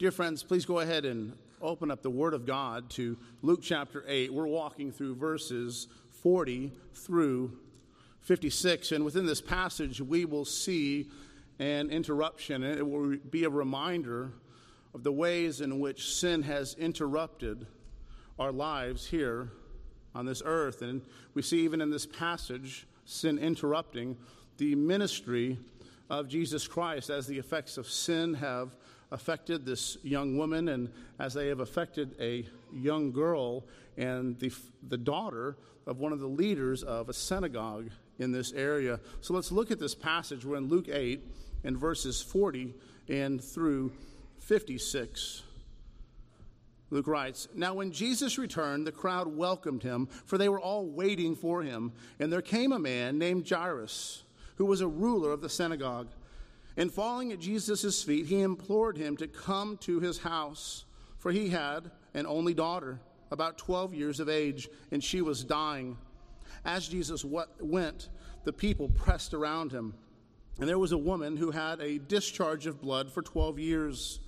Dear friends, please go ahead and open up the Word of God to Luke chapter 8. We're walking through verses 40 through 56. And within this passage, we will see an interruption. And it will be a reminder of the ways in which sin has interrupted our lives here on this earth. And we see even in this passage, sin interrupting the ministry of Jesus Christ as the effects of sin have affected this young woman and as they have affected a young girl and the, the daughter of one of the leaders of a synagogue in this area. So let's look at this passage. We're in Luke 8 and verses 40 and through 56. Luke writes, Now when Jesus returned, the crowd welcomed him, for they were all waiting for him. And there came a man named Jairus, who was a ruler of the synagogue. And falling at Jesus' feet, he implored him to come to his house, for he had an only daughter, about 12 years of age, and she was dying. As Jesus went, the people pressed around him. And there was a woman who had a discharge of blood for 12 years.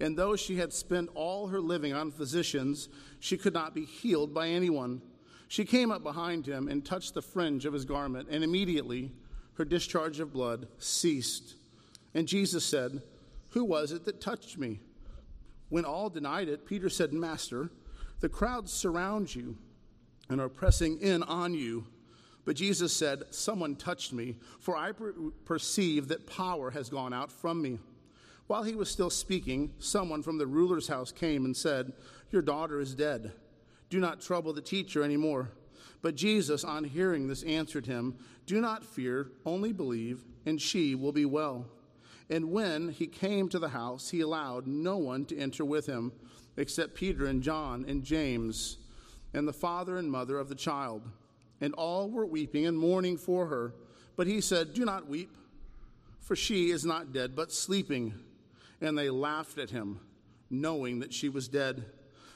And though she had spent all her living on physicians, she could not be healed by anyone. She came up behind him and touched the fringe of his garment, and immediately her discharge of blood ceased. And Jesus said, Who was it that touched me? When all denied it, Peter said, Master, the crowds surround you and are pressing in on you. But Jesus said, Someone touched me, for I per- perceive that power has gone out from me. While he was still speaking, someone from the ruler's house came and said, Your daughter is dead. Do not trouble the teacher anymore. But Jesus, on hearing this, answered him, Do not fear, only believe, and she will be well. And when he came to the house, he allowed no one to enter with him, except Peter and John and James, and the father and mother of the child. And all were weeping and mourning for her. But he said, Do not weep, for she is not dead, but sleeping and they laughed at him, knowing that she was dead.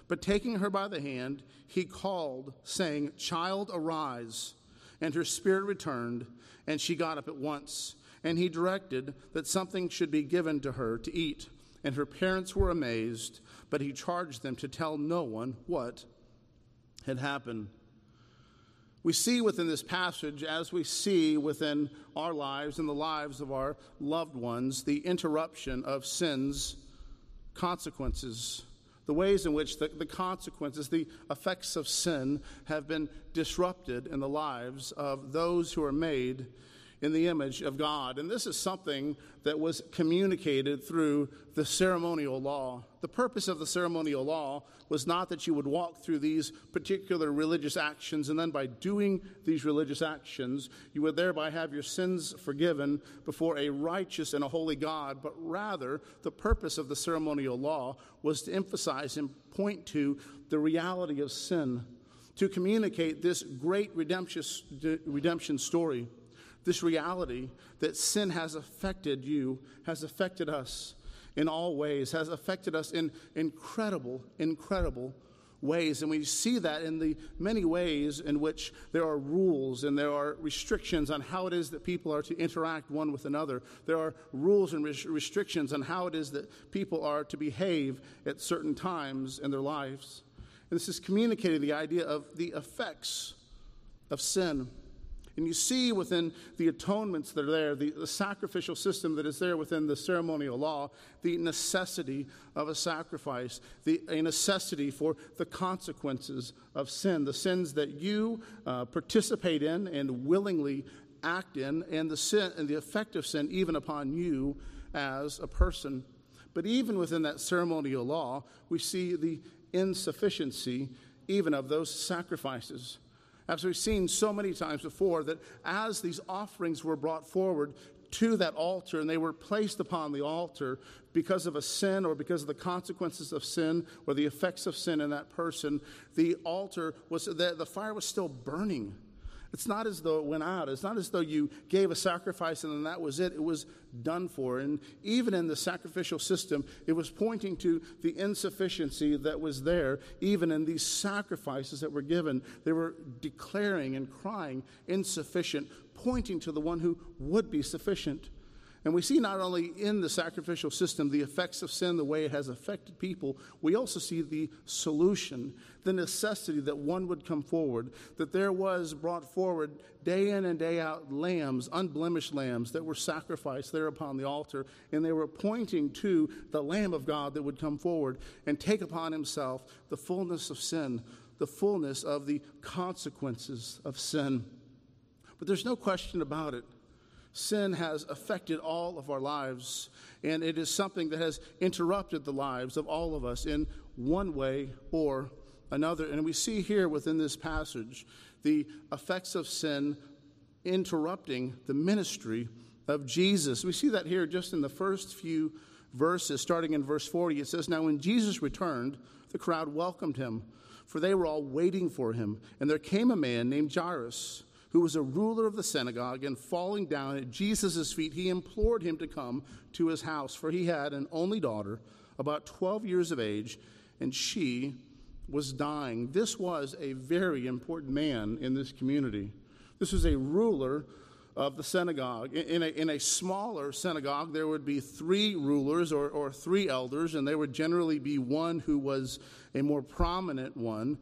But taking her by the hand, he called, saying, Child, arise. And her spirit returned, and she got up at once. And he directed that something should be given to her to eat. And her parents were amazed, but he charged them to tell no one what had happened. We see within this passage, as we see within our lives and the lives of our loved ones, the interruption of sin's consequences, the ways in which the, the consequences, the effects of sin have been disrupted in the lives of those who are made in the image of God. And this is something that was communicated through the ceremonial law. The purpose of the ceremonial law was not that you would walk through these particular religious actions and then by doing these religious actions, you would thereby have your sins forgiven before a righteous and a holy God, but rather the purpose of the ceremonial law was to emphasize and point to the reality of sin, to communicate this great redemption story this reality that sin has affected you, has affected us in all ways, has affected us in incredible, incredible ways. And we see that in the many ways in which there are rules and there are restrictions on how it is that people are to interact one with another. There are rules and res- restrictions on how it is that people are to behave at certain times in their lives. And this is communicating the idea of the effects of sin. And you see within the atonements that are there, the, the, sacrificial system that is there within the ceremonial law, the necessity of a sacrifice, the, a necessity for the consequences of sin, the sins that you uh, participate in and willingly act in, and the, sin, and the effect of sin even upon you as a person. But even within that ceremonial law, we see the insufficiency even of those sacrifices. As we've seen so many times before, that as these offerings were brought forward to that altar and they were placed upon the altar because of a sin or because of the consequences of sin or the effects of sin in that person, the altar was, the, the fire was still burning. It's not as though it went out. It's not as though you gave a sacrifice and then that was it. It was done for. And even in the sacrificial system, it was pointing to the insufficiency that was there, even in these sacrifices that were given. They were declaring and crying insufficient, pointing to the one who would be sufficient. And we see not only in the sacrificial system the effects of sin, the way it has affected people, we also see the solution, the necessity that one would come forward, that there was brought forward day in and day out lambs, unblemished lambs, that were sacrificed there upon the altar, and they were pointing to the Lamb of God that would come forward and take upon himself the fullness of sin, the fullness of the consequences of sin. But there's no question about it sin has affected all of our lives, and it is something that has interrupted the lives of all of us in one way or another. And we see here within this passage the effects of sin interrupting the ministry of Jesus. We see that here just in the first few verses, starting in verse 40. It says, Now when Jesus returned, the crowd welcomed him, for they were all waiting for him. And there came a man named Jairus who was a ruler of the synagogue, and falling down at Jesus' feet, he implored him to come to his house, for he had an only daughter, about 12 years of age, and she was dying. This was a very important man in this community. This was a ruler of the synagogue. In a, in a smaller synagogue, there would be three rulers or, or three elders, and there would generally be one who was a more prominent one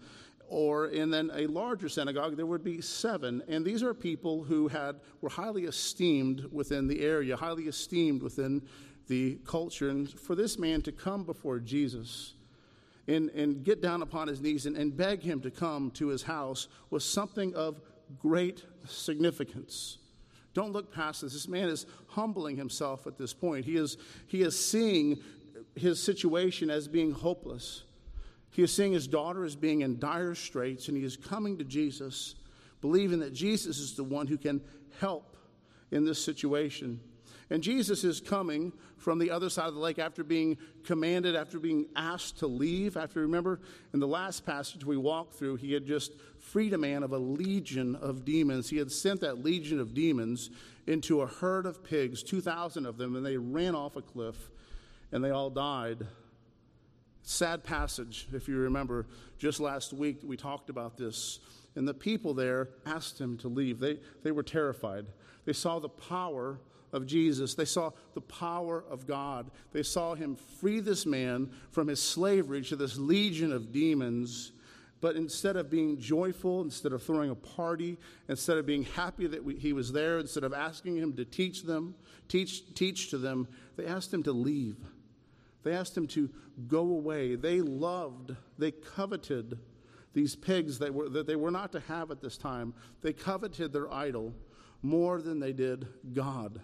or in then a larger synagogue there would be seven. And these are people who had were highly esteemed within the area highly esteemed within the culture. And for this man to come before jesus and, and get down upon his knees and, and beg him to come to his house was something of great significance. Don't look past this. This man is humbling himself at this point. He is he is seeing his situation as being hopeless he is seeing his daughter as being in dire straits, and he is coming to Jesus, believing that Jesus is the one who can help in this situation. And Jesus is coming from the other side of the lake after being commanded, after being asked to leave. After, remember, in the last passage we walked through, he had just freed a man of a legion of demons. He had sent that legion of demons into a herd of pigs, 2,000 of them, and they ran off a cliff and they all died. Sad passage, if you remember, just last week we talked about this. And the people there asked him to leave. They, they were terrified. They saw the power of Jesus, they saw the power of God. They saw him free this man from his slavery to this legion of demons. But instead of being joyful, instead of throwing a party, instead of being happy that we, he was there, instead of asking him to teach them, teach, teach to them, they asked him to leave. They asked him to go away. They loved, they coveted these pigs that, were, that they were not to have at this time. They coveted their idol more than they did God.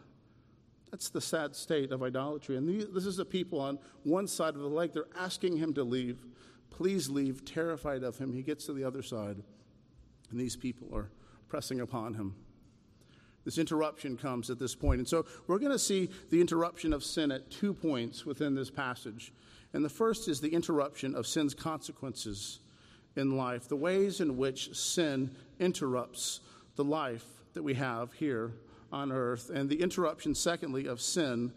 That's the sad state of idolatry. And this is a people on one side of the lake. They're asking him to leave. Please leave, terrified of him. He gets to the other side, and these people are pressing upon him. This interruption comes at this point. And so we're going to see the interruption of sin at two points within this passage. And the first is the interruption of sin's consequences in life, the ways in which sin interrupts the life that we have here on earth, and the interruption, secondly, of sin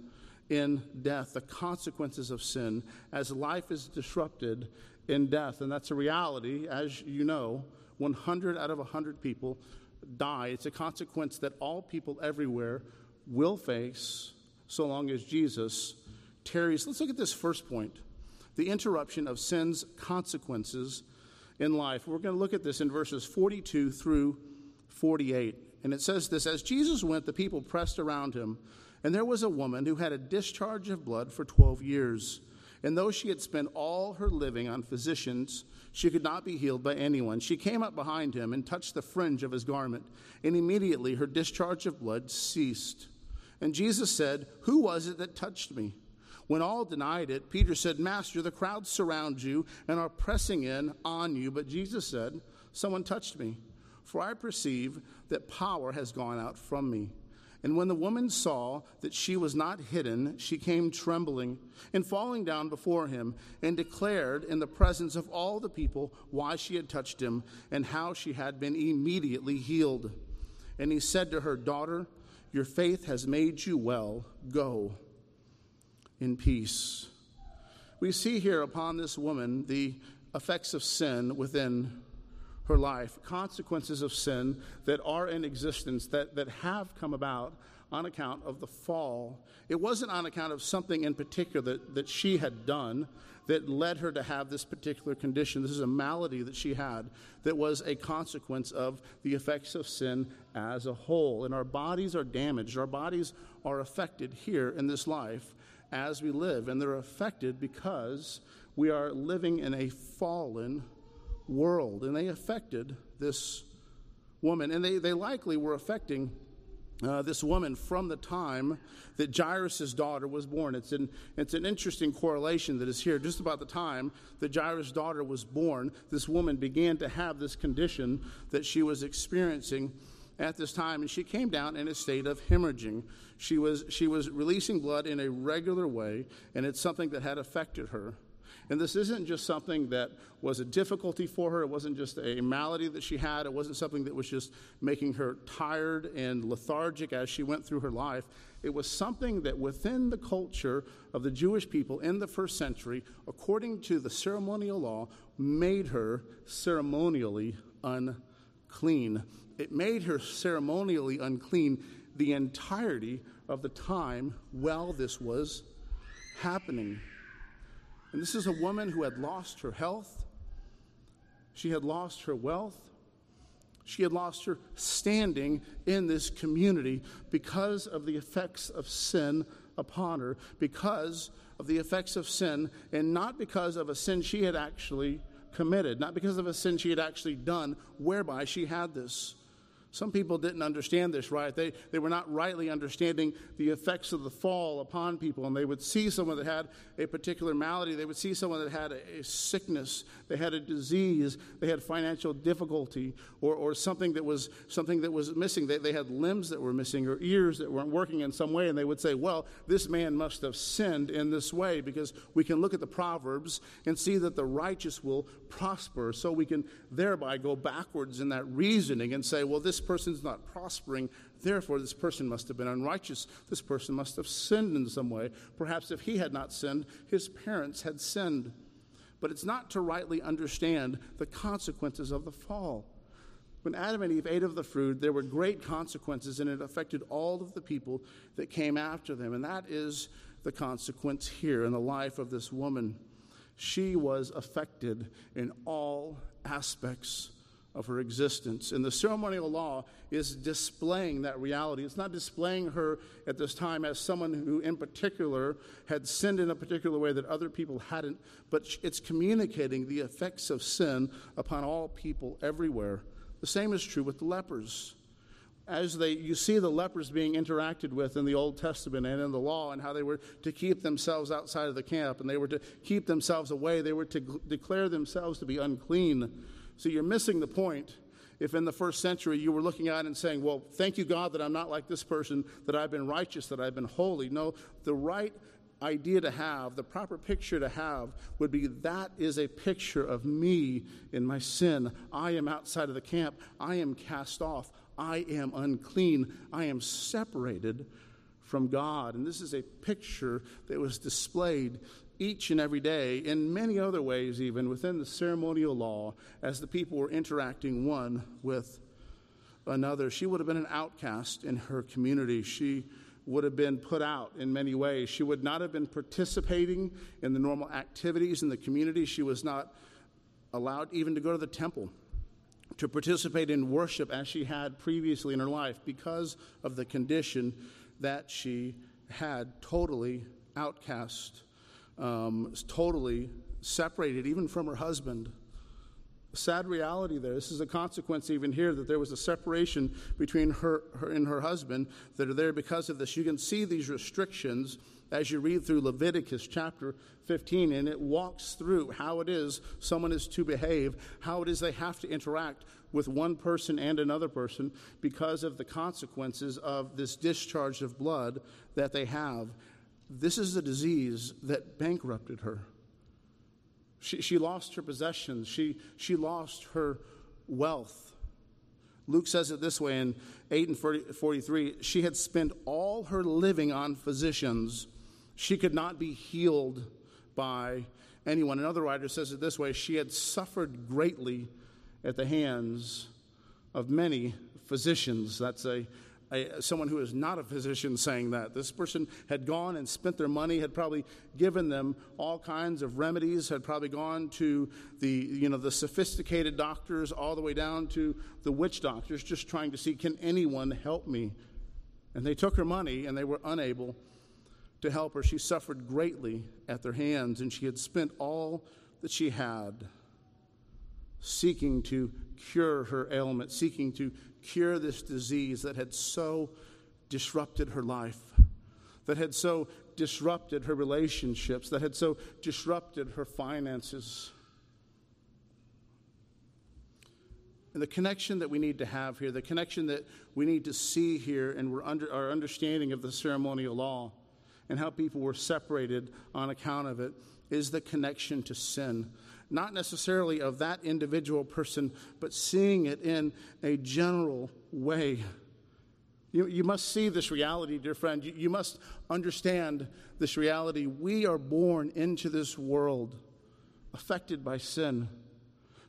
in death, the consequences of sin as life is disrupted in death. And that's a reality, as you know. 100 out of 100 people die. It's a consequence that all people everywhere will face so long as Jesus tarries. Let's look at this first point the interruption of sin's consequences in life. We're going to look at this in verses 42 through 48. And it says this As Jesus went, the people pressed around him, and there was a woman who had a discharge of blood for 12 years. And though she had spent all her living on physicians, she could not be healed by anyone. She came up behind him and touched the fringe of his garment, and immediately her discharge of blood ceased. And Jesus said, Who was it that touched me? When all denied it, Peter said, Master, the crowds surround you and are pressing in on you. But Jesus said, Someone touched me, for I perceive that power has gone out from me. And when the woman saw that she was not hidden, she came trembling and falling down before him and declared in the presence of all the people why she had touched him and how she had been immediately healed. And he said to her, Daughter, your faith has made you well. Go in peace. We see here upon this woman the effects of sin within her life, consequences of sin that are in existence, that, that have come about on account of the fall. It wasn't on account of something in particular that, that she had done that led her to have this particular condition. This is a malady that she had that was a consequence of the effects of sin as a whole. And our bodies are damaged, our bodies are affected here in this life as we live, and they're affected because we are living in a fallen world. And they affected this woman, and they, they likely were affecting uh, this woman from the time that Jairus' daughter was born. It's an, it's an interesting correlation that is here. Just about the time that Jairus' daughter was born, this woman began to have this condition that she was experiencing at this time, and she came down in a state of hemorrhaging. She was, she was releasing blood in a regular way, and it's something that had affected her. And this isn't just something that was a difficulty for her. It wasn't just a malady that she had. It wasn't something that was just making her tired and lethargic as she went through her life. It was something that within the culture of the Jewish people in the first century, according to the ceremonial law, made her ceremonially unclean. It made her ceremonially unclean the entirety of the time while this was happening. And this is a woman who had lost her health, she had lost her wealth, she had lost her standing in this community because of the effects of sin upon her, because of the effects of sin, and not because of a sin she had actually committed, not because of a sin she had actually done, whereby she had this. Some people didn't understand this right. They, they were not rightly understanding the effects of the fall upon people. And they would see someone that had a particular malady. They would see someone that had a, a sickness. They had a disease. They had financial difficulty or, or something, that was, something that was missing. They, they had limbs that were missing or ears that weren't working in some way. And they would say, well, this man must have sinned in this way because we can look at the Proverbs and see that the righteous will prosper. So we can thereby go backwards in that reasoning and say, well, this person's not prospering, therefore this person must have been unrighteous. This person must have sinned in some way. Perhaps if he had not sinned, his parents had sinned. But it's not to rightly understand the consequences of the fall. When Adam and Eve ate of the fruit, there were great consequences, and it affected all of the people that came after them. And that is the consequence here in the life of this woman. She was affected in all aspects of her existence. And the ceremonial law is displaying that reality. It's not displaying her at this time as someone who, in particular, had sinned in a particular way that other people hadn't, but it's communicating the effects of sin upon all people everywhere. The same is true with the lepers. As they, you see the lepers being interacted with in the Old Testament and in the law, and how they were to keep themselves outside of the camp, and they were to keep themselves away, they were to declare themselves to be unclean so you're missing the point if in the first century you were looking at it and saying, Well, thank you, God, that I'm not like this person, that I've been righteous, that I've been holy. No, the right idea to have, the proper picture to have, would be that is a picture of me in my sin. I am outside of the camp. I am cast off. I am unclean. I am separated from God. And this is a picture that was displayed each and every day, in many other ways, even within the ceremonial law, as the people were interacting one with another. She would have been an outcast in her community. She would have been put out in many ways. She would not have been participating in the normal activities in the community. She was not allowed even to go to the temple to participate in worship as she had previously in her life because of the condition that she had totally outcast um, totally separated, even from her husband. sad reality there. This is a consequence even here that there was a separation between her, her and her husband that are there because of this. You can see these restrictions as you read through Leviticus chapter 15, and it walks through how it is someone is to behave, how it is they have to interact with one person and another person because of the consequences of this discharge of blood that they have. This is a disease that bankrupted her. She, she lost her possessions, she, she lost her wealth. Luke says it this way in 8 and 40, 43 she had spent all her living on physicians. She could not be healed by anyone. Another writer says it this way she had suffered greatly at the hands of many physicians. That's a a, someone who is not a physician saying that. This person had gone and spent their money, had probably given them all kinds of remedies, had probably gone to the, you know, the sophisticated doctors all the way down to the witch doctors, just trying to see, can anyone help me? And they took her money and they were unable to help her. She suffered greatly at their hands, and she had spent all that she had seeking to cure her ailment, seeking to cure this disease that had so disrupted her life, that had so disrupted her relationships, that had so disrupted her finances. And the connection that we need to have here, the connection that we need to see here, and under, our understanding of the ceremonial law and how people were separated on account of it, is the connection to sin not necessarily of that individual person, but seeing it in a general way. You, you must see this reality, dear friend. You, you must understand this reality. We are born into this world affected by sin.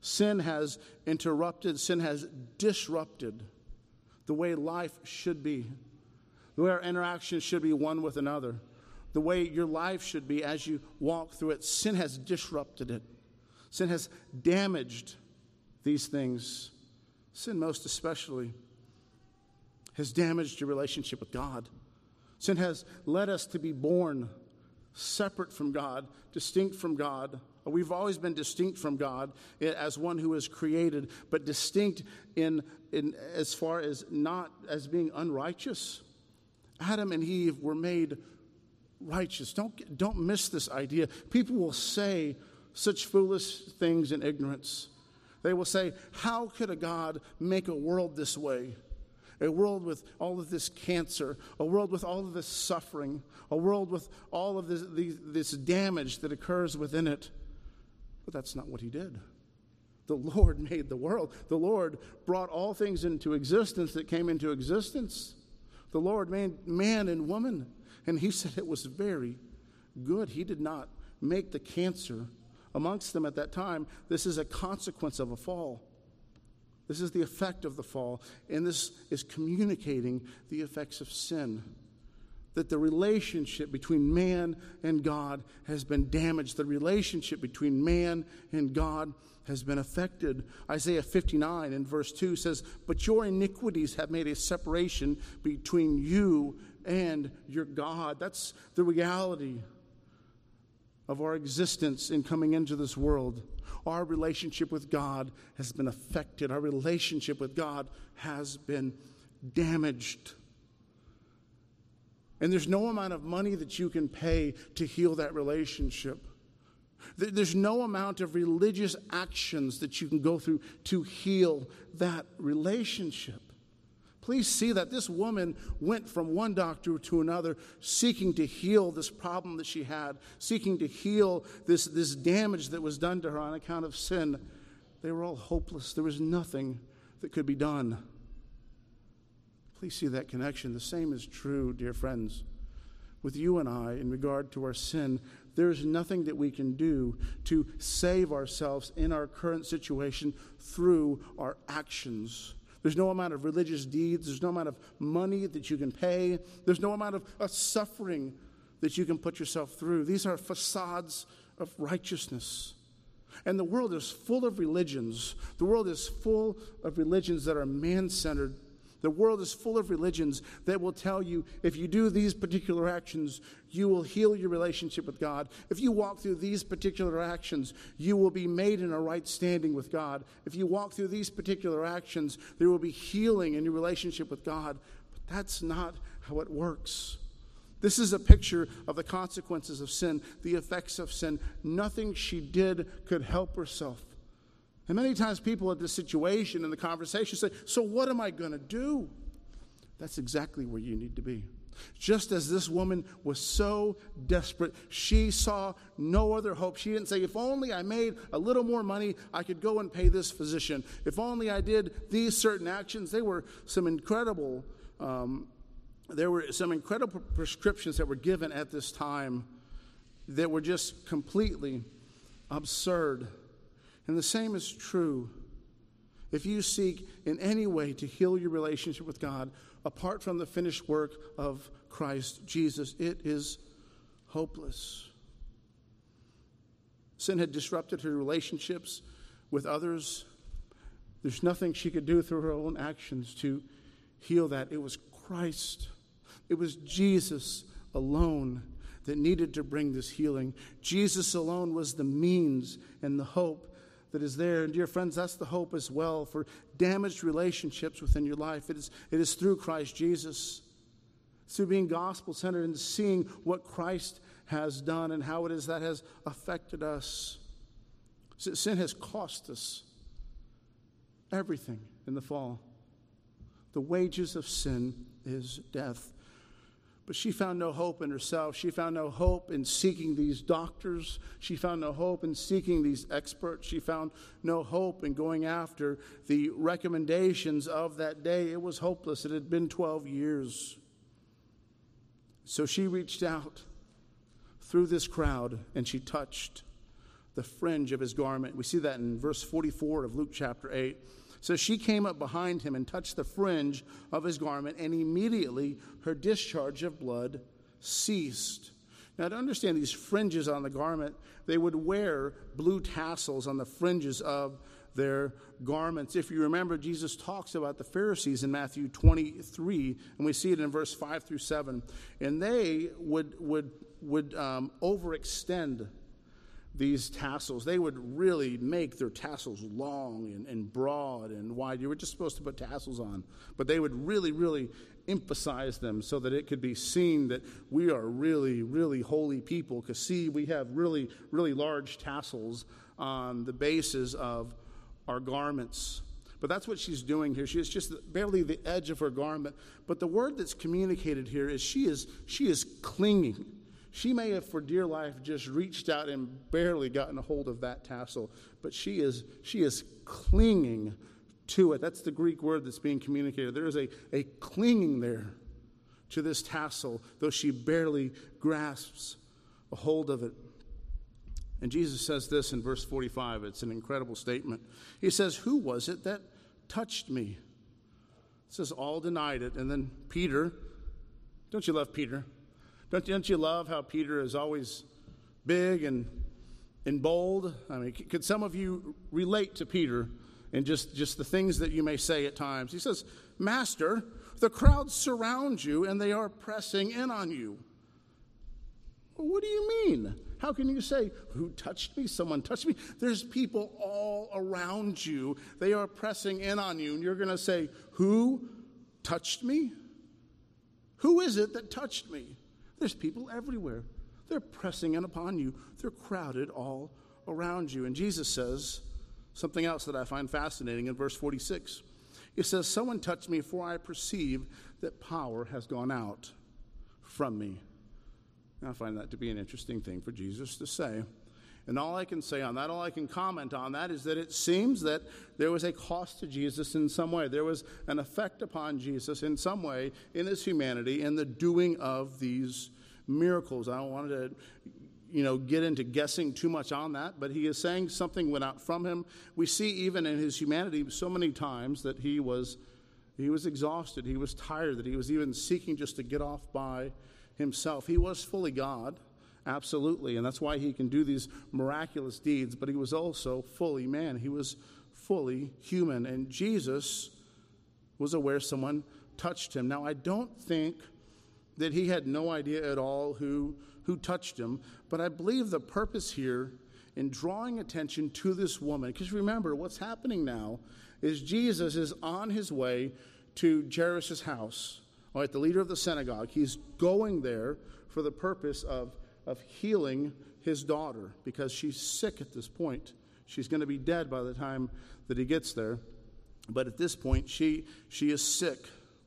Sin has interrupted, sin has disrupted the way life should be, the way our interactions should be one with another, the way your life should be as you walk through it. Sin has disrupted it. Sin has damaged these things. Sin, most especially, has damaged your relationship with God. Sin has led us to be born separate from God, distinct from God. We've always been distinct from God as one who is created, but distinct in, in as far as not as being unrighteous. Adam and Eve were made righteous. Don't, don't miss this idea. People will say, such foolish things in ignorance. They will say, How could a God make a world this way? A world with all of this cancer, a world with all of this suffering, a world with all of this, this damage that occurs within it. But that's not what he did. The Lord made the world. The Lord brought all things into existence that came into existence. The Lord made man and woman, and he said it was very good. He did not make the cancer amongst them at that time, this is a consequence of a fall. This is the effect of the fall, and this is communicating the effects of sin. That the relationship between man and God has been damaged. The relationship between man and God has been affected. Isaiah 59 in verse 2 says, But your iniquities have made a separation between you and your God. That's the reality of our existence in coming into this world, our relationship with God has been affected. Our relationship with God has been damaged. And there's no amount of money that you can pay to heal that relationship. There's no amount of religious actions that you can go through to heal that relationship. Please see that this woman went from one doctor to another, seeking to heal this problem that she had, seeking to heal this, this damage that was done to her on account of sin. They were all hopeless. There was nothing that could be done. Please see that connection. The same is true, dear friends, with you and I in regard to our sin. There is nothing that we can do to save ourselves in our current situation through our actions there's no amount of religious deeds. There's no amount of money that you can pay. There's no amount of, of suffering that you can put yourself through. These are facades of righteousness. And the world is full of religions. The world is full of religions that are man centered, the world is full of religions that will tell you if you do these particular actions, you will heal your relationship with God. If you walk through these particular actions, you will be made in a right standing with God. If you walk through these particular actions, there will be healing in your relationship with God. But that's not how it works. This is a picture of the consequences of sin, the effects of sin. Nothing she did could help herself. And many times people at this situation in the conversation say, So what am I going to do? That's exactly where you need to be. Just as this woman was so desperate, she saw no other hope. She didn't say, If only I made a little more money, I could go and pay this physician. If only I did these certain actions. They were some incredible, um, there were some incredible prescriptions that were given at this time that were just completely absurd. And the same is true if you seek in any way to heal your relationship with God apart from the finished work of Christ Jesus, it is hopeless. Sin had disrupted her relationships with others. There's nothing she could do through her own actions to heal that. It was Christ, it was Jesus alone that needed to bring this healing. Jesus alone was the means and the hope that is there. And dear friends, that's the hope as well for damaged relationships within your life. It is, it is through Christ Jesus, through being gospel centered and seeing what Christ has done and how it is that has affected us. Sin has cost us everything in the fall. The wages of sin is death. But she found no hope in herself. She found no hope in seeking these doctors. She found no hope in seeking these experts. She found no hope in going after the recommendations of that day. It was hopeless. It had been 12 years. So she reached out through this crowd and she touched the fringe of his garment. We see that in verse 44 of Luke chapter 8. So she came up behind him and touched the fringe of his garment, and immediately her discharge of blood ceased. Now, to understand these fringes on the garment, they would wear blue tassels on the fringes of their garments. If you remember, Jesus talks about the Pharisees in Matthew 23, and we see it in verse 5 through 7. And they would, would, would um, overextend these tassels. They would really make their tassels long and, and broad and wide. You were just supposed to put tassels on, but they would really, really emphasize them so that it could be seen that we are really, really holy people. Because, see, we have really, really large tassels on the bases of our garments. But that's what she's doing here. She is just barely the edge of her garment. But the word that's communicated here is she is, she is clinging she may have, for dear life, just reached out and barely gotten a hold of that tassel, but she is, she is clinging to it. That's the Greek word that's being communicated. There is a, a clinging there to this tassel, though she barely grasps a hold of it. And Jesus says this in verse 45. It's an incredible statement. He says, Who was it that touched me? It says, All denied it. And then Peter, don't you love Peter? Don't, don't you love how Peter is always big and, and bold? I mean, could some of you relate to Peter and just, just the things that you may say at times? He says, Master, the crowds surround you and they are pressing in on you. What do you mean? How can you say, Who touched me? Someone touched me? There's people all around you. They are pressing in on you. And you're going to say, Who touched me? Who is it that touched me? There's people everywhere. They're pressing in upon you, they're crowded all around you. And Jesus says something else that I find fascinating in verse 46. He says, Someone touched me, for I perceive that power has gone out from me. And I find that to be an interesting thing for Jesus to say. And all I can say on that, all I can comment on that, is that it seems that there was a cost to Jesus in some way. There was an effect upon Jesus in some way in his humanity in the doing of these miracles. I don't want to, you know, get into guessing too much on that, but he is saying something went out from him. We see even in his humanity so many times that he was he was exhausted, he was tired, that he was even seeking just to get off by himself. He was fully God. Absolutely. And that's why he can do these miraculous deeds, but he was also fully man. He was fully human. And Jesus was aware someone touched him. Now, I don't think that he had no idea at all who, who touched him, but I believe the purpose here in drawing attention to this woman, because remember, what's happening now is Jesus is on his way to Jairus' house, all right, the leader of the synagogue. He's going there for the purpose of of healing his daughter because she's sick at this point. She's going to be dead by the time that he gets there. But at this point, she, she is sick,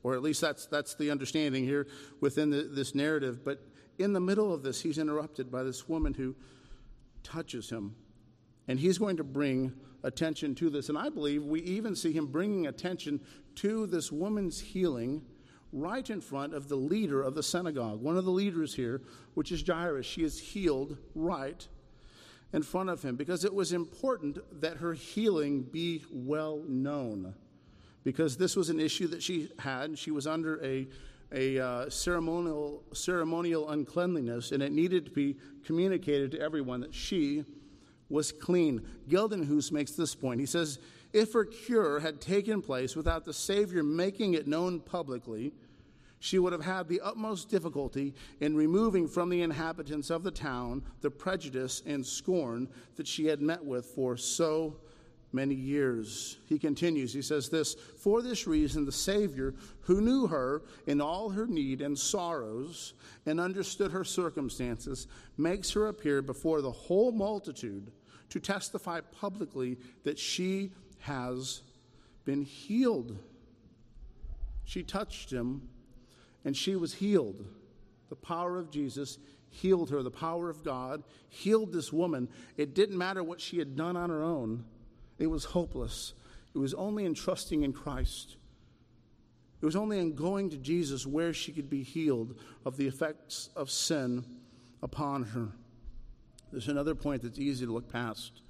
or at least that's, that's the understanding here within the, this narrative. But in the middle of this, he's interrupted by this woman who touches him. And he's going to bring attention to this. And I believe we even see him bringing attention to this woman's healing right in front of the leader of the synagogue, one of the leaders here, which is Jairus. She is healed right in front of him because it was important that her healing be well known. Because this was an issue that she had. She was under a, a uh, ceremonial, ceremonial uncleanliness, and it needed to be communicated to everyone that she was clean. Geldenhuys makes this point. He says, If her cure had taken place without the Savior making it known publicly, she would have had the utmost difficulty in removing from the inhabitants of the town the prejudice and scorn that she had met with for so many years. He continues, he says this For this reason, the Savior, who knew her in all her need and sorrows and understood her circumstances, makes her appear before the whole multitude to testify publicly that she has been healed. She touched him and she was healed. The power of Jesus healed her. The power of God healed this woman. It didn't matter what she had done on her own, it was hopeless. It was only in trusting in Christ. It was only in going to Jesus where she could be healed of the effects of sin upon her. There's another point that's easy to look past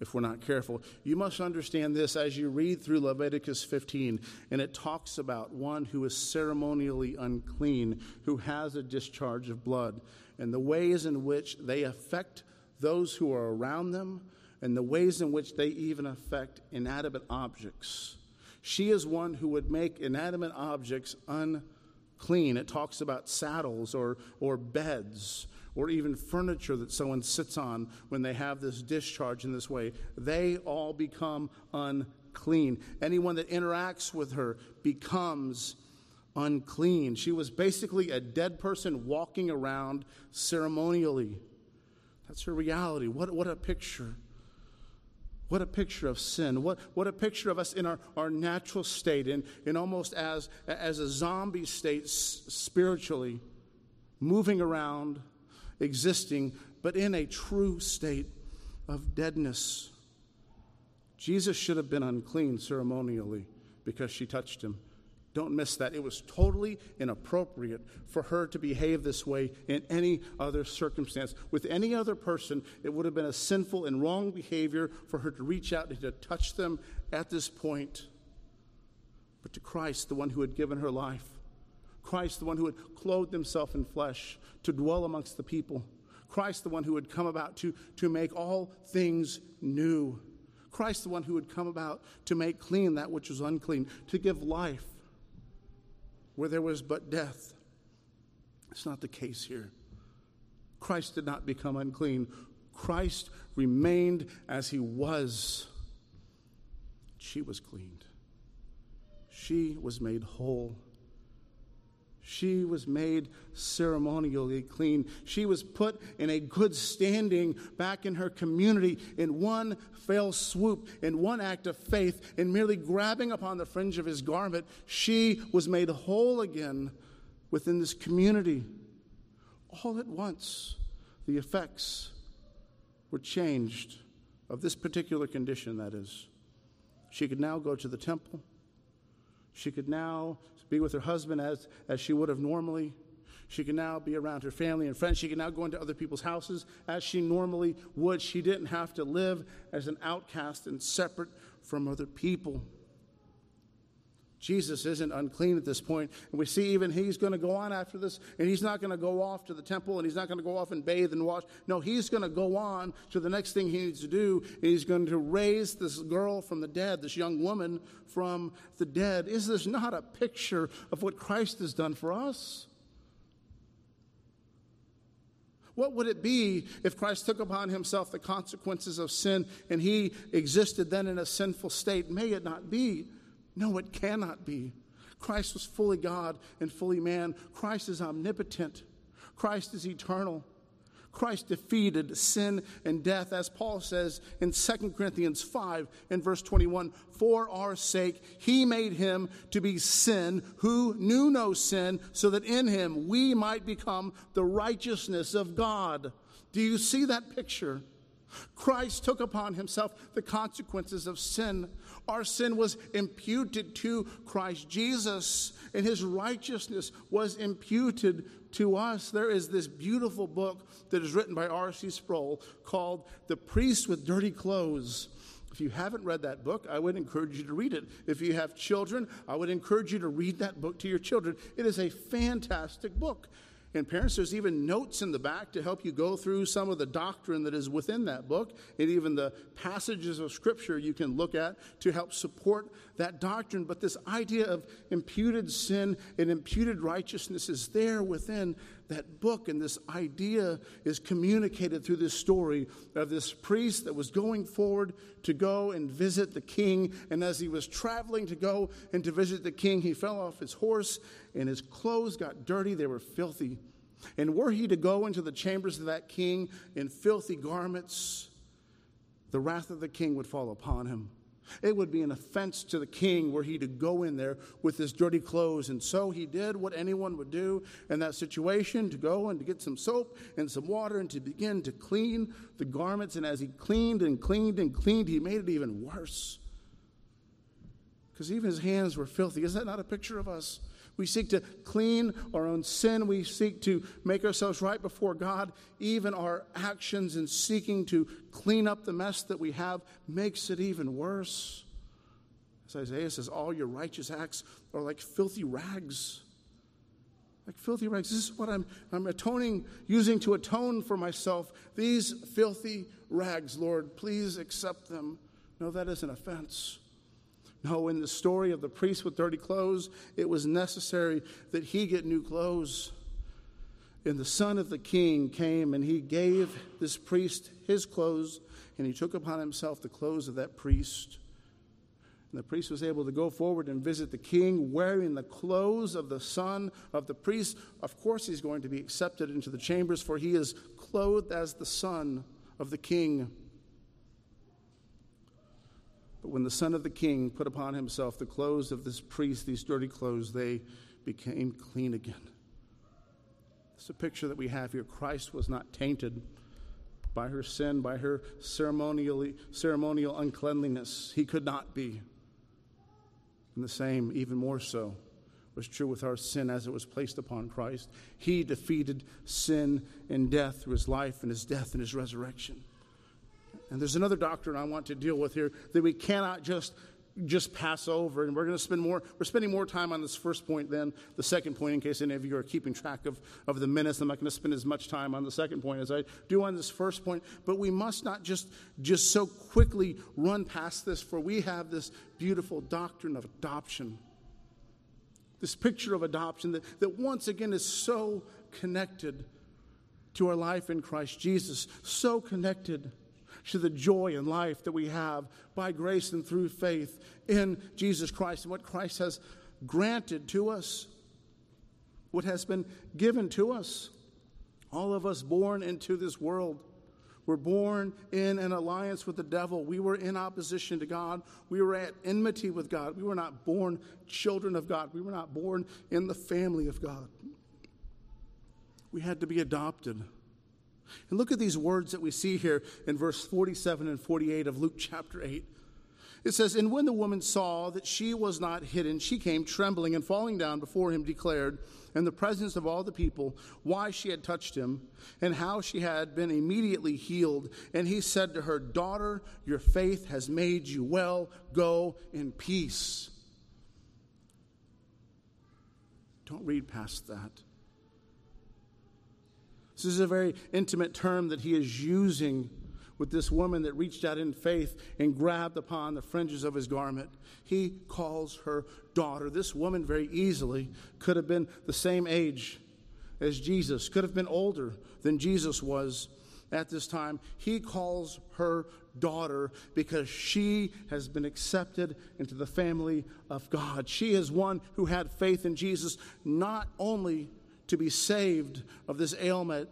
if we're not careful. You must understand this as you read through Leviticus 15, and it talks about one who is ceremonially unclean, who has a discharge of blood, and the ways in which they affect those who are around them, and the ways in which they even affect inanimate objects. She is one who would make inanimate objects unclean. It talks about saddles or, or beds or even furniture that someone sits on when they have this discharge in this way, they all become unclean. Anyone that interacts with her becomes unclean. She was basically a dead person walking around ceremonially. That's her reality. What, what a picture. What a picture of sin. What, what a picture of us in our, our natural state, in, in almost as, as a zombie state s- spiritually, moving around, existing, but in a true state of deadness. Jesus should have been unclean ceremonially because she touched him. Don't miss that. It was totally inappropriate for her to behave this way in any other circumstance. With any other person, it would have been a sinful and wrong behavior for her to reach out and to touch them at this point. But to Christ, the one who had given her life, Christ, the one who had clothed himself in flesh to dwell amongst the people. Christ, the one who had come about to, to make all things new. Christ, the one who had come about to make clean that which was unclean, to give life where there was but death. It's not the case here. Christ did not become unclean, Christ remained as he was. She was cleaned, she was made whole. She was made ceremonially clean. She was put in a good standing back in her community in one fell swoop, in one act of faith, in merely grabbing upon the fringe of his garment. She was made whole again within this community. All at once, the effects were changed of this particular condition, that is. She could now go to the temple. She could now be with her husband as, as she would have normally. She can now be around her family and friends. She can now go into other people's houses as she normally would. She didn't have to live as an outcast and separate from other people. Jesus isn't unclean at this point. And we see even he's going to go on after this, and he's not going to go off to the temple and he's not going to go off and bathe and wash. No, he's going to go on to the next thing he needs to do. And he's going to raise this girl from the dead, this young woman from the dead. Is this not a picture of what Christ has done for us? What would it be if Christ took upon himself the consequences of sin and he existed then in a sinful state? May it not be. No, it cannot be. Christ was fully God and fully man. Christ is omnipotent. Christ is eternal. Christ defeated sin and death, as Paul says in 2 Corinthians 5 and verse 21 For our sake, he made him to be sin who knew no sin, so that in him we might become the righteousness of God. Do you see that picture? Christ took upon himself the consequences of sin. Our sin was imputed to Christ Jesus, and his righteousness was imputed to us, there is this beautiful book that is written by R.C. Sproul called The Priest with Dirty Clothes. If you haven't read that book, I would encourage you to read it. If you have children, I would encourage you to read that book to your children. It is a fantastic book. And parents, there's even notes in the back to help you go through some of the doctrine that is within that book, and even the passages of Scripture you can look at to help support that doctrine. But this idea of imputed sin and imputed righteousness is there within that book, and this idea is communicated through this story of this priest that was going forward to go and visit the king. And as he was traveling to go and to visit the king, he fell off his horse, and his clothes got dirty. They were filthy. And were he to go into the chambers of that king in filthy garments, the wrath of the king would fall upon him. It would be an offense to the king were he to go in there with his dirty clothes. And so he did what anyone would do in that situation to go and to get some soap and some water and to begin to clean the garments. And as he cleaned and cleaned and cleaned, he made it even worse. Because even his hands were filthy. Is that not a picture of us? We seek to clean our own sin. We seek to make ourselves right before God. Even our actions in seeking to clean up the mess that we have makes it even worse. As Isaiah says, all your righteous acts are like filthy rags. Like filthy rags. This is what I'm, I'm atoning, using to atone for myself. These filthy rags, Lord, please accept them. No, that is an offense. No, in the story of the priest with dirty clothes, it was necessary that he get new clothes. And the son of the king came and he gave this priest his clothes, and he took upon himself the clothes of that priest. And the priest was able to go forward and visit the king wearing the clothes of the son of the priest. Of course, he's going to be accepted into the chambers, for he is clothed as the son of the king. But when the son of the king put upon himself the clothes of this priest, these dirty clothes, they became clean again. It's a picture that we have here. Christ was not tainted by her sin, by her ceremonially, ceremonial uncleanliness. He could not be. And the same, even more so, was true with our sin as it was placed upon Christ. He defeated sin and death through his life and his death and his resurrection. And there's another doctrine I want to deal with here that we cannot just just pass over. And we're going to spend more we're spending more time on this first point than the second point in case any of you are keeping track of, of the minutes. I'm not going to spend as much time on the second point as i do on this first point. But we must not just just so quickly run past this for we have this beautiful doctrine of adoption. This picture of adoption that, that once again is so connected to our life in christ jesus so connected to the joy and life that we have by grace and through faith in Jesus Christ and what Christ has granted to us, what has been given to us. All of us born into this world were born in an alliance with the devil. We were in opposition to God. We were at enmity with God. We were not born children of God. We were not born in the family of God. We had to be adopted. And look at these words that we see here in verse 47 and 48 of Luke chapter 8. It says, And when the woman saw that she was not hidden, she came trembling and falling down before him, declared, in the presence of all the people, why she had touched him, and how she had been immediately healed. And he said to her, Daughter, your faith has made you well. Go in peace. Don't read past that. This is a very intimate term that he is using with this woman that reached out in faith and grabbed upon the fringes of his garment. He calls her daughter. This woman very easily could have been the same age as Jesus, could have been older than Jesus was at this time. He calls her daughter because she has been accepted into the family of God. She is one who had faith in Jesus not only to be saved of this ailment,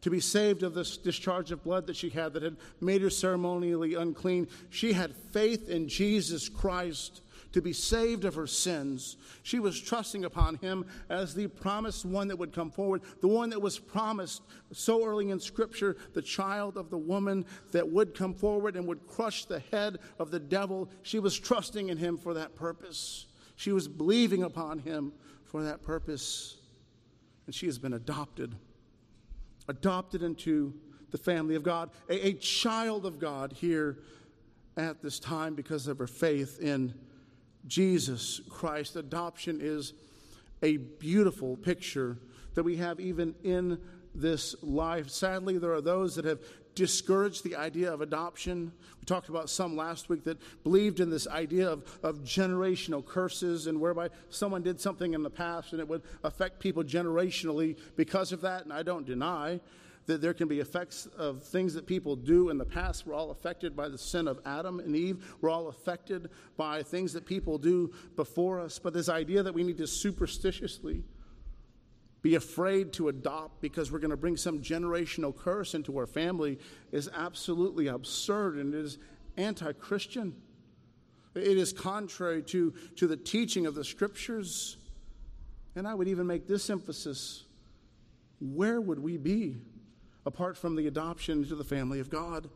to be saved of this discharge of blood that she had that had made her ceremonially unclean. She had faith in Jesus Christ to be saved of her sins. She was trusting upon him as the promised one that would come forward, the one that was promised so early in Scripture, the child of the woman that would come forward and would crush the head of the devil. She was trusting in him for that purpose. She was believing upon him for that purpose. And she has been adopted. Adopted into the family of God, a, a child of God here at this time because of her faith in Jesus Christ. Adoption is a beautiful picture that we have even in this life. Sadly, there are those that have discouraged the idea of adoption. We talked about some last week that believed in this idea of, of generational curses and whereby someone did something in the past and it would affect people generationally because of that. And I don't deny that there can be effects of things that people do in the past. We're all affected by the sin of Adam and Eve. We're all affected by things that people do before us. But this idea that we need to superstitiously be afraid to adopt because we're going to bring some generational curse into our family is absolutely absurd and it is anti Christian. It is contrary to, to the teaching of the scriptures. And I would even make this emphasis where would we be apart from the adoption into the family of God?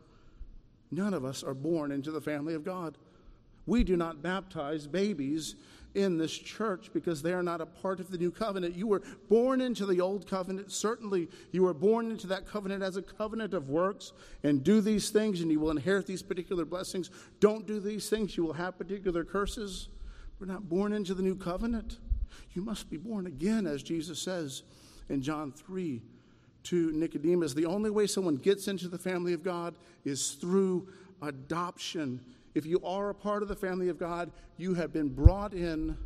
None of us are born into the family of God. We do not baptize babies in this church because they are not a part of the new covenant. You were born into the old covenant. Certainly, you were born into that covenant as a covenant of works and do these things and you will inherit these particular blessings. Don't do these things, you will have particular curses. We're not born into the new covenant. You must be born again, as Jesus says in John 3 to Nicodemus. The only way someone gets into the family of God is through adoption. If you are a part of the family of God, you have been brought in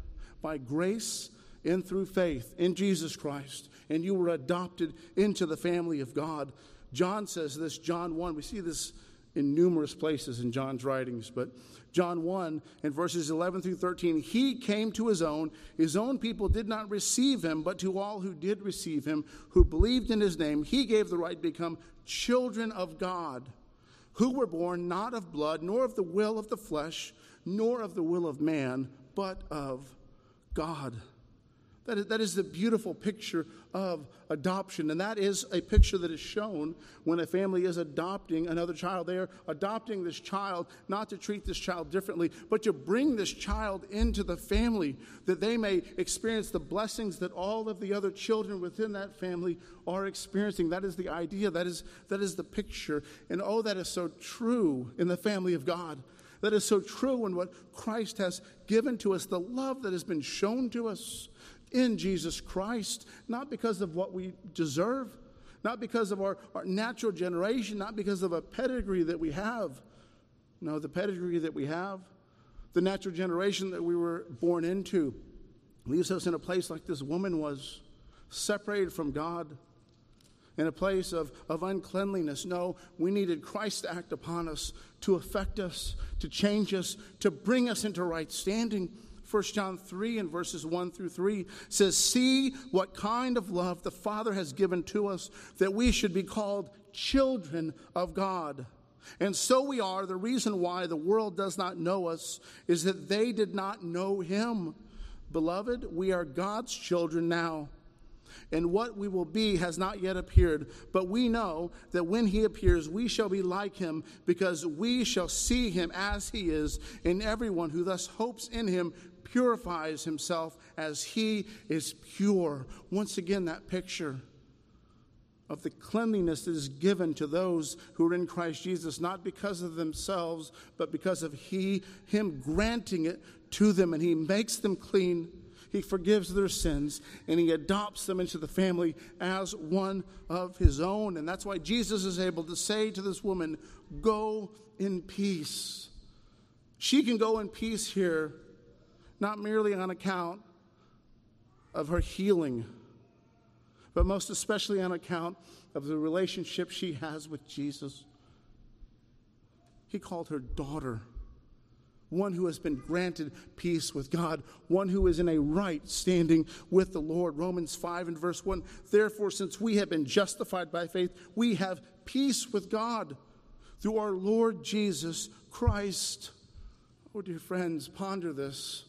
by grace and through faith in Jesus Christ, and you were adopted into the family of God. John says this, John 1, we see this in numerous places in John's writings, but John 1 in verses 11 through 13, he came to his own. His own people did not receive him, but to all who did receive him, who believed in his name, he gave the right to become children of God who were born not of blood, nor of the will of the flesh, nor of the will of man, but of God. That is, that is the beautiful picture of adoption. And that is a picture that is shown when a family is adopting another child. They are adopting this child not to treat this child differently, but to bring this child into the family that they may experience the blessings that all of the other children within that family are experiencing. That is the idea, that is, that is the picture. And oh, that is so true in the family of God. That is so true in what Christ has given to us, the love that has been shown to us in Jesus Christ, not because of what we deserve, not because of our, our natural generation, not because of a pedigree that we have. No, the pedigree that we have, the natural generation that we were born into, leaves us in a place like this woman was, separated from God, in a place of, of uncleanliness. No, we needed Christ to act upon us, to affect us, to change us, to bring us into right standing. 1 John 3 and verses 1 through 3 says, See what kind of love the Father has given to us that we should be called children of God. And so we are. The reason why the world does not know us is that they did not know Him. Beloved, we are God's children now. And what we will be has not yet appeared, but we know that when he appears, we shall be like him, because we shall see him as he is. And everyone who thus hopes in him purifies himself as he is pure. Once again, that picture of the cleanliness that is given to those who are in Christ Jesus, not because of themselves, but because of he, him granting it to them, and he makes them clean. He forgives their sins and he adopts them into the family as one of his own. And that's why Jesus is able to say to this woman, Go in peace. She can go in peace here not merely on account of her healing, but most especially on account of the relationship she has with Jesus. He called her daughter, one who has been granted peace with God, one who is in a right standing with the Lord. Romans 5 and verse 1 Therefore, since we have been justified by faith, we have peace with God through our Lord Jesus Christ. Oh, dear friends, ponder this.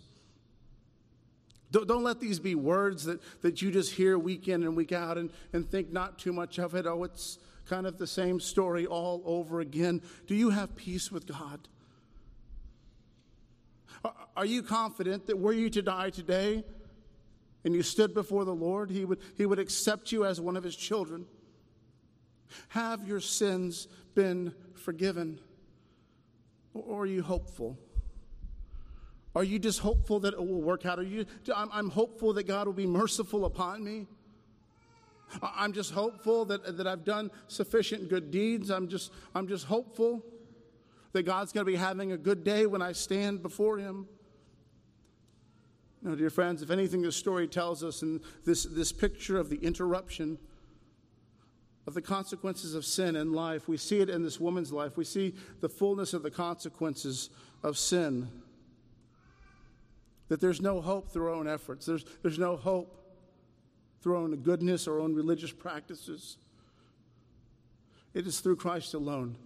Don't, don't let these be words that, that you just hear week in and week out and, and think not too much of it. Oh, it's kind of the same story all over again. Do you have peace with God? Are you confident that were you to die today, and you stood before the Lord, he would, he would accept you as one of his children. Have your sins been forgiven? Or are you hopeful? Are you just hopeful that it will work out? Are you, I'm, I'm hopeful that God will be merciful upon me. I'm just hopeful that, that I've done sufficient good deeds. I'm just, I'm just hopeful that God's going to be having a good day when I stand before Him. Now, dear friends, if anything this story tells us in this, this picture of the interruption of the consequences of sin in life, we see it in this woman's life. We see the fullness of the consequences of sin. That there's no hope through our own efforts, there's, there's no hope through our own goodness or our own religious practices. It is through Christ alone,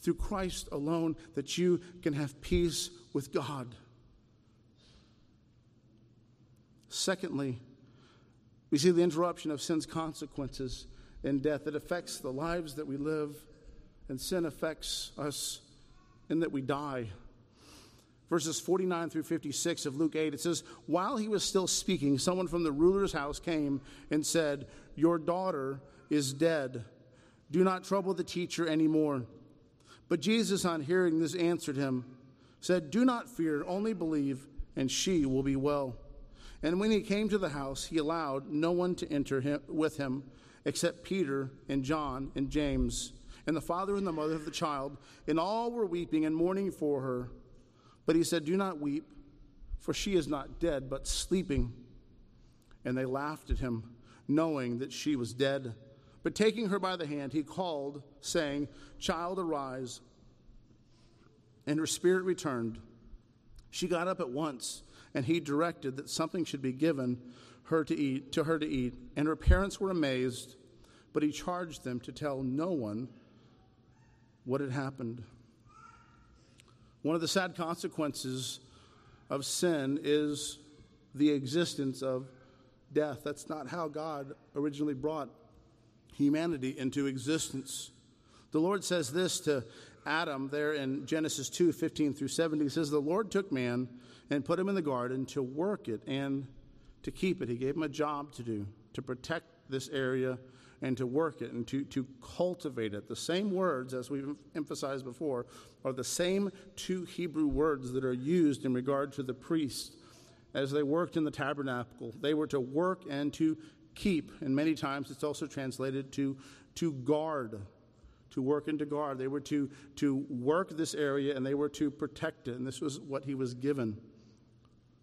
through Christ alone, that you can have peace with God. Secondly, we see the interruption of sin's consequences in death. It affects the lives that we live, and sin affects us in that we die. Verses 49 through 56 of Luke 8, it says, While he was still speaking, someone from the ruler's house came and said, Your daughter is dead. Do not trouble the teacher anymore. But Jesus, on hearing this, answered him, said, Do not fear, only believe, and she will be well. And when he came to the house, he allowed no one to enter him, with him except Peter and John and James, and the father and the mother of the child. And all were weeping and mourning for her. But he said, Do not weep, for she is not dead, but sleeping. And they laughed at him, knowing that she was dead. But taking her by the hand, he called, saying, Child, arise. And her spirit returned. She got up at once and he directed that something should be given her to eat to her to eat and her parents were amazed but he charged them to tell no one what had happened one of the sad consequences of sin is the existence of death. That's not how god originally brought humanity into existence. The lord says this to adam there in genesis 2 15 through 17 he says the lord took man and put him in the garden to work it and to keep it. He gave him a job to do, to protect this area and to work it and to, to cultivate it. The same words, as we've emphasized before, are the same two Hebrew words that are used in regard to the priests as they worked in the tabernacle. They were to work and to keep, and many times it's also translated to, to guard. To work and to guard. They were to, to work this area and they were to protect it, and this was what he was given.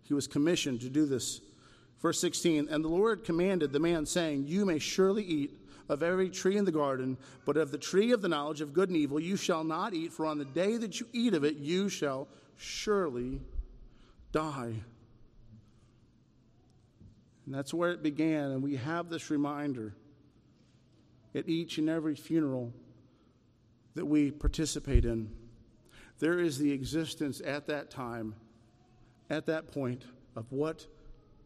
He was commissioned to do this. Verse 16 And the Lord commanded the man, saying, You may surely eat of every tree in the garden, but of the tree of the knowledge of good and evil you shall not eat, for on the day that you eat of it you shall surely die. And that's where it began, and we have this reminder at each and every funeral that we participate in. There is the existence at that time at that point of what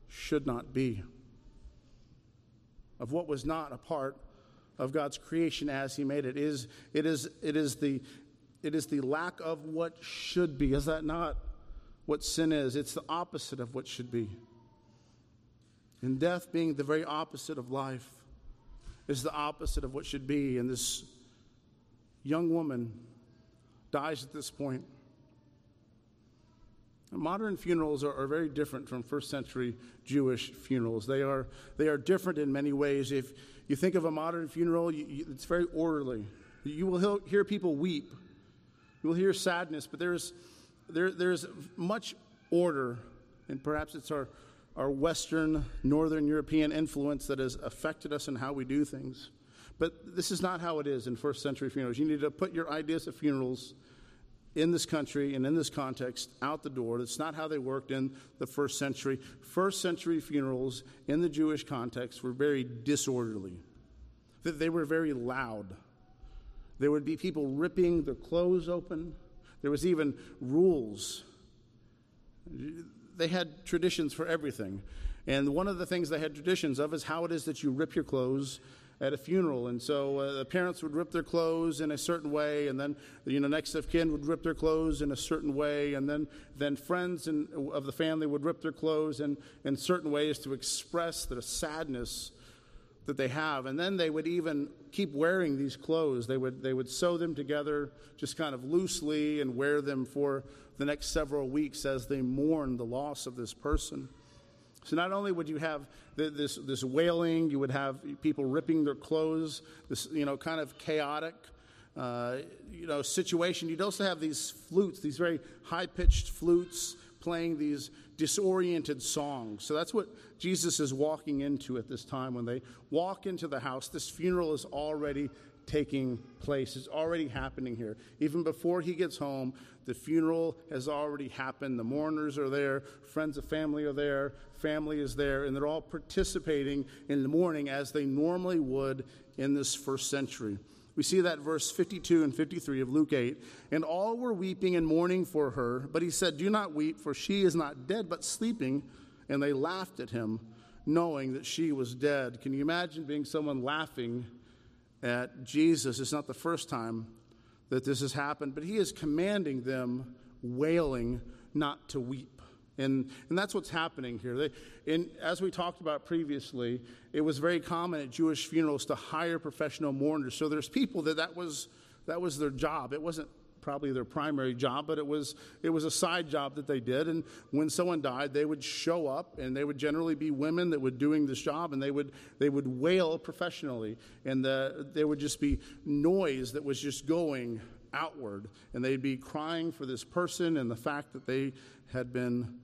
should not be, of what was not a part of God's creation as He made it. it is, it is, it is, the, it is the lack of what should be. Is that not what sin is? It's the opposite of what should be. And death being the very opposite of life is the opposite of what should be. And this young woman dies at this point. Modern funerals are, are, very different from first century Jewish funerals. They are, they are different in many ways. If you think of a modern funeral, you, you, it's very orderly. You will hear people weep, you will hear sadness, but there's, there, there's much order, and perhaps it's our, our Western, Northern European influence that has affected us in how we do things. But this is not how it is in first century funerals. You need to put your ideas of funerals in this country and in this context out the door. That's not how they worked in the first century. First century funerals in the Jewish context were very disorderly, they were very loud. There would be people ripping their clothes open. There was even rules. They had traditions for everything. And one of the things they had traditions of is how it is that you rip your clothes at a funeral. And so uh, the parents would rip their clothes in a certain way, and then you know next of kin would rip their clothes in a certain way, and then then friends and, of the family would rip their clothes in, in certain ways to express the sadness that they have. And then they would even keep wearing these clothes. They would they would sew them together just kind of loosely and wear them for the next several weeks as they mourn the loss of this person. So not only would you have this, this wailing, you would have people ripping their clothes, this you know kind of chaotic uh, you know situation. You'd also have these flutes, these very high pitched flutes playing these disoriented songs. So that's what Jesus is walking into at this time when they walk into the house. This funeral is already taking place. It's already happening here. Even before he gets home, the funeral has already happened. The mourners are there, friends of family are there, family is there, and they're all participating in the mourning as they normally would in this first century. We see that verse 52 and 53 of Luke 8. And all were weeping and mourning for her, but he said, Do not weep, for she is not dead, but sleeping. And they laughed at him, knowing that she was dead. Can you imagine being someone laughing at Jesus? It's not the first time that this has happened, but he is commanding them, wailing, not to weep. And, and that's what's happening here. They, in, as we talked about previously, it was very common at Jewish funerals to hire professional mourners. So there's people that that was, that was their job. It wasn't probably their primary job, but it was, it was a side job that they did. And when someone died, they would show up, and they would generally be women that were doing this job, and they would, they would wail professionally. And the, there would just be noise that was just going outward. And they'd be crying for this person and the fact that they had been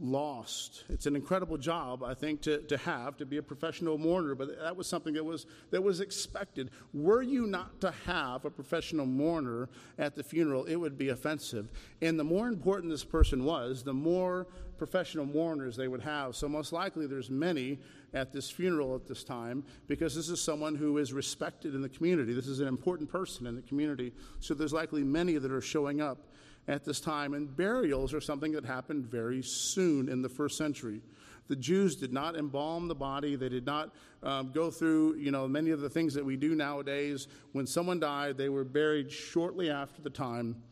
lost. It's an incredible job, I think, to, to have, to be a professional mourner, but that was something that was, that was expected. Were you not to have a professional mourner at the funeral, it would be offensive. And the more important this person was, the more professional mourners they would have. So, most likely, there's many at this funeral at this time because this is someone who is respected in the community. This is an important person in the community. So, there's likely many that are showing up at this time, and burials are something that happened very soon in the first century. The Jews did not embalm the body. They did not um, go through, you know, many of the things that we do nowadays. When someone died, they were buried shortly after the time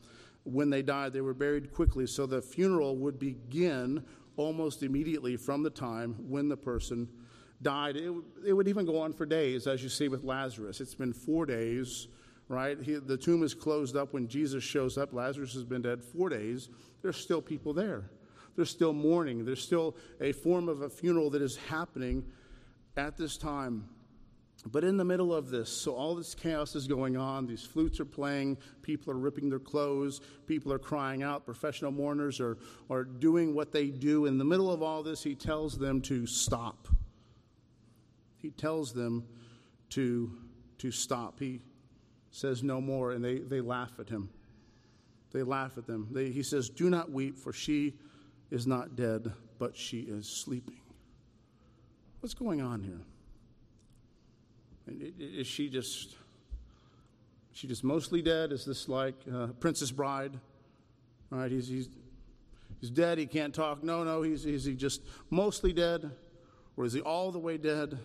when they died. They were buried quickly, so the funeral would begin almost immediately from the time when the person died. It, it would even go on for days, as you see with Lazarus. It's been four days right? He, the tomb is closed up when Jesus shows up. Lazarus has been dead four days. There's still people there. There's still mourning. There's still a form of a funeral that is happening at this time. But in the middle of this, so all this chaos is going on. These flutes are playing. People are ripping their clothes. People are crying out. Professional mourners are, are doing what they do. In the middle of all this, he tells them to stop. He tells them to, to stop. He, says no more, and they, they laugh at him. They laugh at them. They, he says, Do not weep, for she is not dead, but she is sleeping. What's going on here? Is she just she just mostly dead? Is this like uh, Princess Bride? All right, he's, he's, he's dead, he can't talk. No, no, he's, is he just mostly dead? Or is he all the way dead?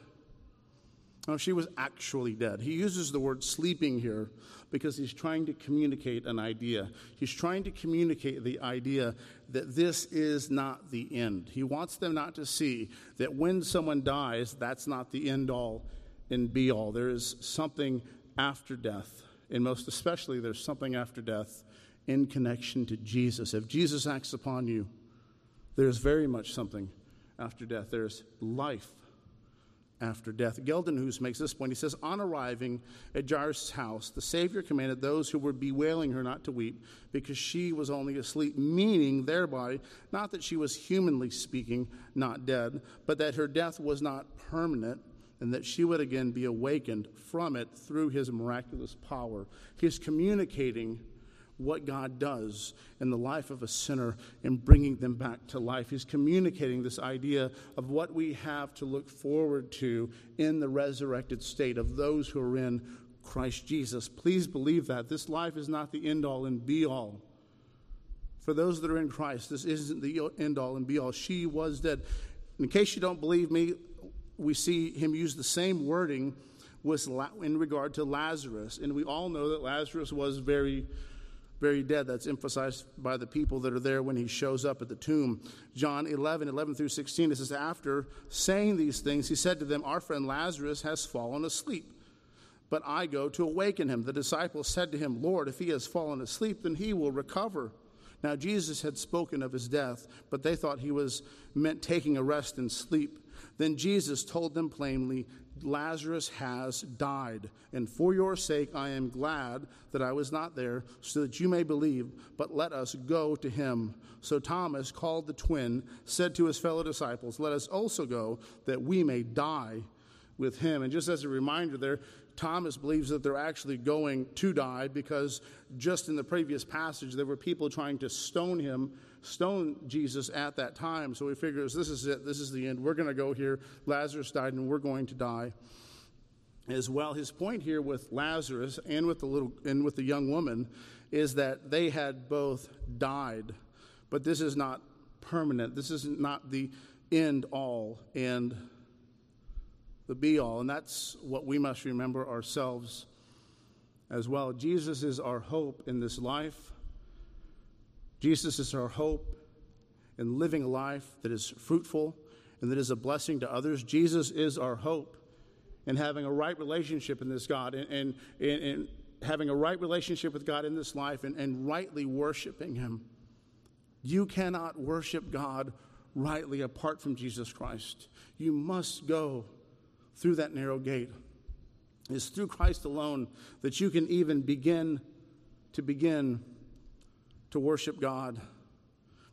No, she was actually dead. He uses the word sleeping here because he's trying to communicate an idea. He's trying to communicate the idea that this is not the end. He wants them not to see that when someone dies, that's not the end all and be all. There is something after death, and most especially, there's something after death in connection to Jesus. If Jesus acts upon you, there's very much something after death. There's life after death. Geldenhuys makes this point. He says, On arriving at Jairus' house, the Savior commanded those who were bewailing her not to weep because she was only asleep, meaning thereby not that she was humanly speaking not dead, but that her death was not permanent and that she would again be awakened from it through his miraculous power. He's communicating what God does in the life of a sinner and bringing them back to life. He's communicating this idea of what we have to look forward to in the resurrected state of those who are in Christ Jesus. Please believe that. This life is not the end all and be all. For those that are in Christ, this isn't the end all and be all. She was dead. In case you don't believe me, we see him use the same wording was in regard to Lazarus. And we all know that Lazarus was very, very dead. That's emphasized by the people that are there when he shows up at the tomb. John 11, 11 through 16, it says, After saying these things, he said to them, Our friend Lazarus has fallen asleep. But I go to awaken him. The disciples said to him, Lord, if he has fallen asleep, then he will recover. Now, Jesus had spoken of his death, but they thought he was meant taking a rest and sleep. Then Jesus told them plainly, Lazarus has died, and for your sake I am glad that I was not there, so that you may believe, but let us go to him. So Thomas, called the twin, said to his fellow disciples, Let us also go, that we may die with him. And just as a reminder there, Thomas believes that they're actually going to die because just in the previous passage, there were people trying to stone him, stone Jesus at that time. So he figures this is it, this is the end. We're going to go here. Lazarus died, and we're going to die as well. His point here with Lazarus and with the little and with the young woman is that they had both died, but this is not permanent. This is not the end all and the be all. And that's what we must remember ourselves as well. Jesus is our hope in this life. Jesus is our hope in living a life that is fruitful and that is a blessing to others. Jesus is our hope in having a right relationship in this God and, and having a right relationship with God in this life and, and rightly worshiping Him. You cannot worship God rightly apart from Jesus Christ. You must go through that narrow gate. It's through Christ alone that you can even begin to begin to worship God.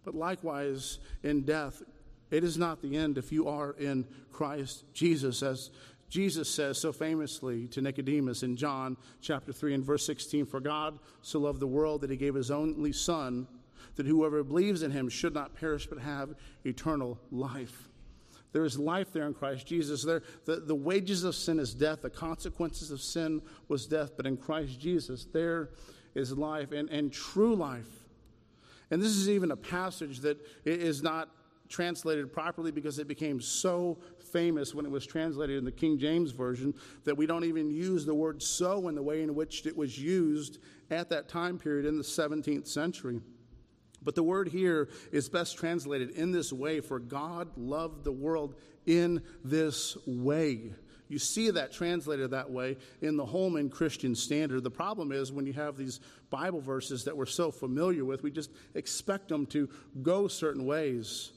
But likewise, in death, it is not the end if you are in Christ Jesus, as Jesus says so famously to Nicodemus in John chapter 3 and verse 16 For God so loved the world that he gave his only Son, that whoever believes in him should not perish but have eternal life. There is life there in Christ Jesus. There, the, the wages of sin is death. The consequences of sin was death. But in Christ Jesus, there is life and, and true life. And this is even a passage that is not translated properly because it became so famous when it was translated in the King James Version that we don't even use the word so in the way in which it was used at that time period in the 17th century. But the word here is best translated in this way for God loved the world in this way. You see that translated that way in the Holman Christian Standard. The problem is when you have these Bible verses that we're so familiar with, we just expect them to go certain ways.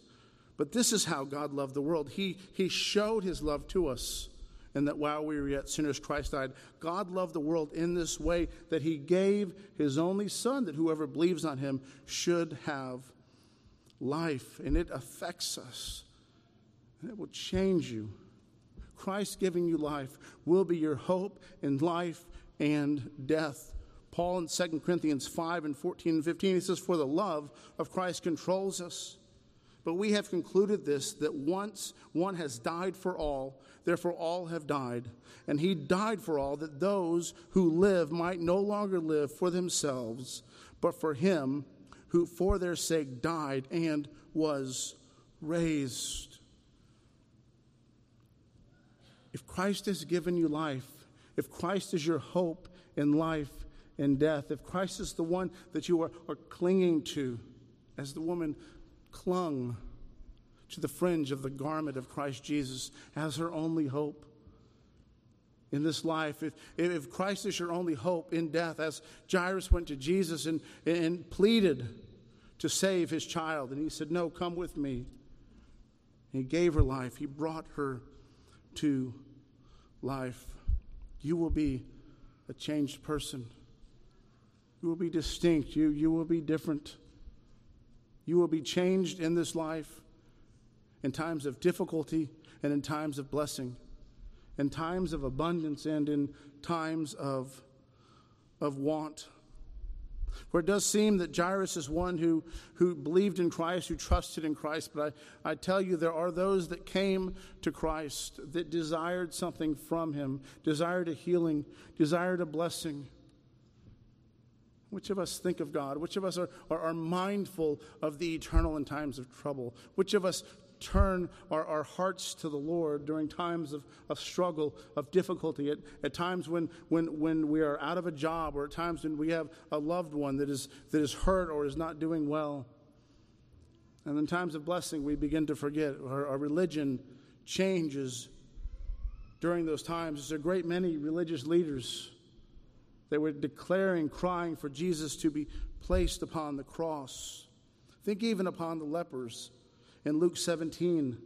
But this is how God loved the world. He, he showed his love to us and that while we were yet sinners, Christ died. God loved the world in this way that he gave his only Son, that whoever believes on him should have life. And it affects us, and it will change you. Christ giving you life will be your hope in life and death. Paul in 2 Corinthians 5 and 14 and 15, he says, For the love of Christ controls us. But we have concluded this that once one has died for all, Therefore, all have died. And he died for all, that those who live might no longer live for themselves, but for him who for their sake died and was raised. If Christ has given you life, if Christ is your hope in life and death, if Christ is the one that you are, are clinging to, as the woman clung to the fringe of the garment of Christ Jesus as her only hope in this life. If, if Christ is your only hope in death, as Jairus went to Jesus and, and pleaded to save his child, and he said, No, come with me. He gave her life, he brought her to life. You will be a changed person. You will be distinct. You, you will be different. You will be changed in this life in times of difficulty and in times of blessing, in times of abundance and in times of, of want. For it does seem that Jairus is one who, who believed in Christ, who trusted in Christ, but I, I tell you, there are those that came to Christ that desired something from him, desired a healing, desired a blessing. Which of us think of God? Which of us are, are, are mindful of the eternal in times of trouble? Which of us turn our, our hearts to the Lord during times of, of struggle, of difficulty, at, at times when, when, when we are out of a job, or at times when we have a loved one that is, that is hurt or is not doing well. And in times of blessing, we begin to forget. Our, our religion changes during those times. There's a great many religious leaders that were declaring, crying for Jesus to be placed upon the cross. Think even upon the lepers in Luke 17,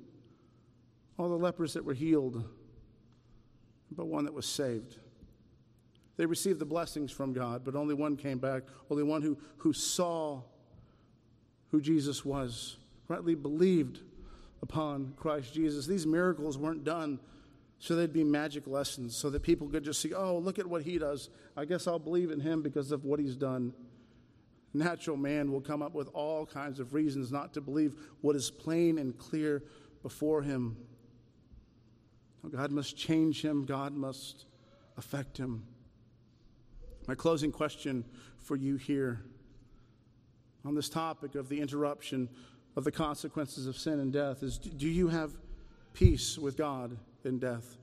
all the lepers that were healed, but one that was saved. They received the blessings from God, but only one came back, only one who, who saw who Jesus was, rightly believed upon Christ Jesus. These miracles weren't done so they'd be magic lessons, so that people could just see, oh, look at what he does. I guess I'll believe in him because of what he's done. Natural man will come up with all kinds of reasons not to believe what is plain and clear before him. God must change him, God must affect him. My closing question for you here on this topic of the interruption of the consequences of sin and death is do you have peace with God in death?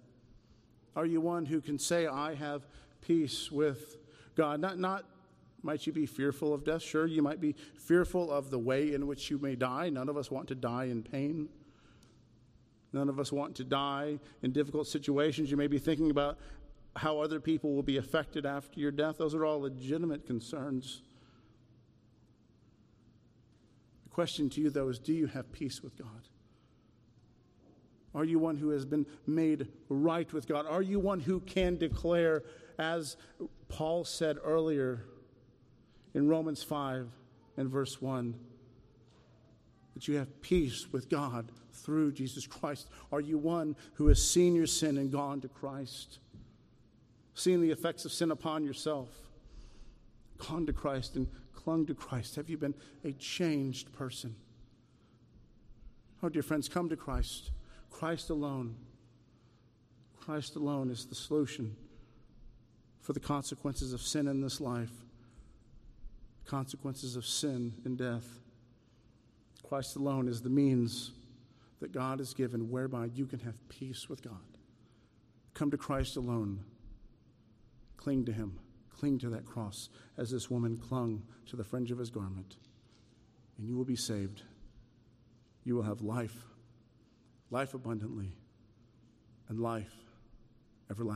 Are you one who can say, I have peace with God? Not, not might you be fearful of death? Sure, you might be fearful of the way in which you may die. None of us want to die in pain. None of us want to die in difficult situations. You may be thinking about how other people will be affected after your death. Those are all legitimate concerns The question to you, though, is do you have peace with God? Are you one who has been made right with God? Are you one who can declare, as Paul said earlier in Romans 5 and verse 1, that you have peace with God through Jesus Christ? Are you one who has seen your sin and gone to Christ? Seen the effects of sin upon yourself, gone to Christ and clung to Christ? Have you been a changed person? Oh, dear friends, come to Christ. Christ alone. Christ alone is the solution for the consequences of sin in this life, consequences of sin and death. Christ alone is the means that God has given whereby you can have peace with God. Come to Christ alone. Cling to Him. Cling to that cross as this woman clung to the fringe of his garment, and you will be saved. You will have life, life abundantly, and life everlasting.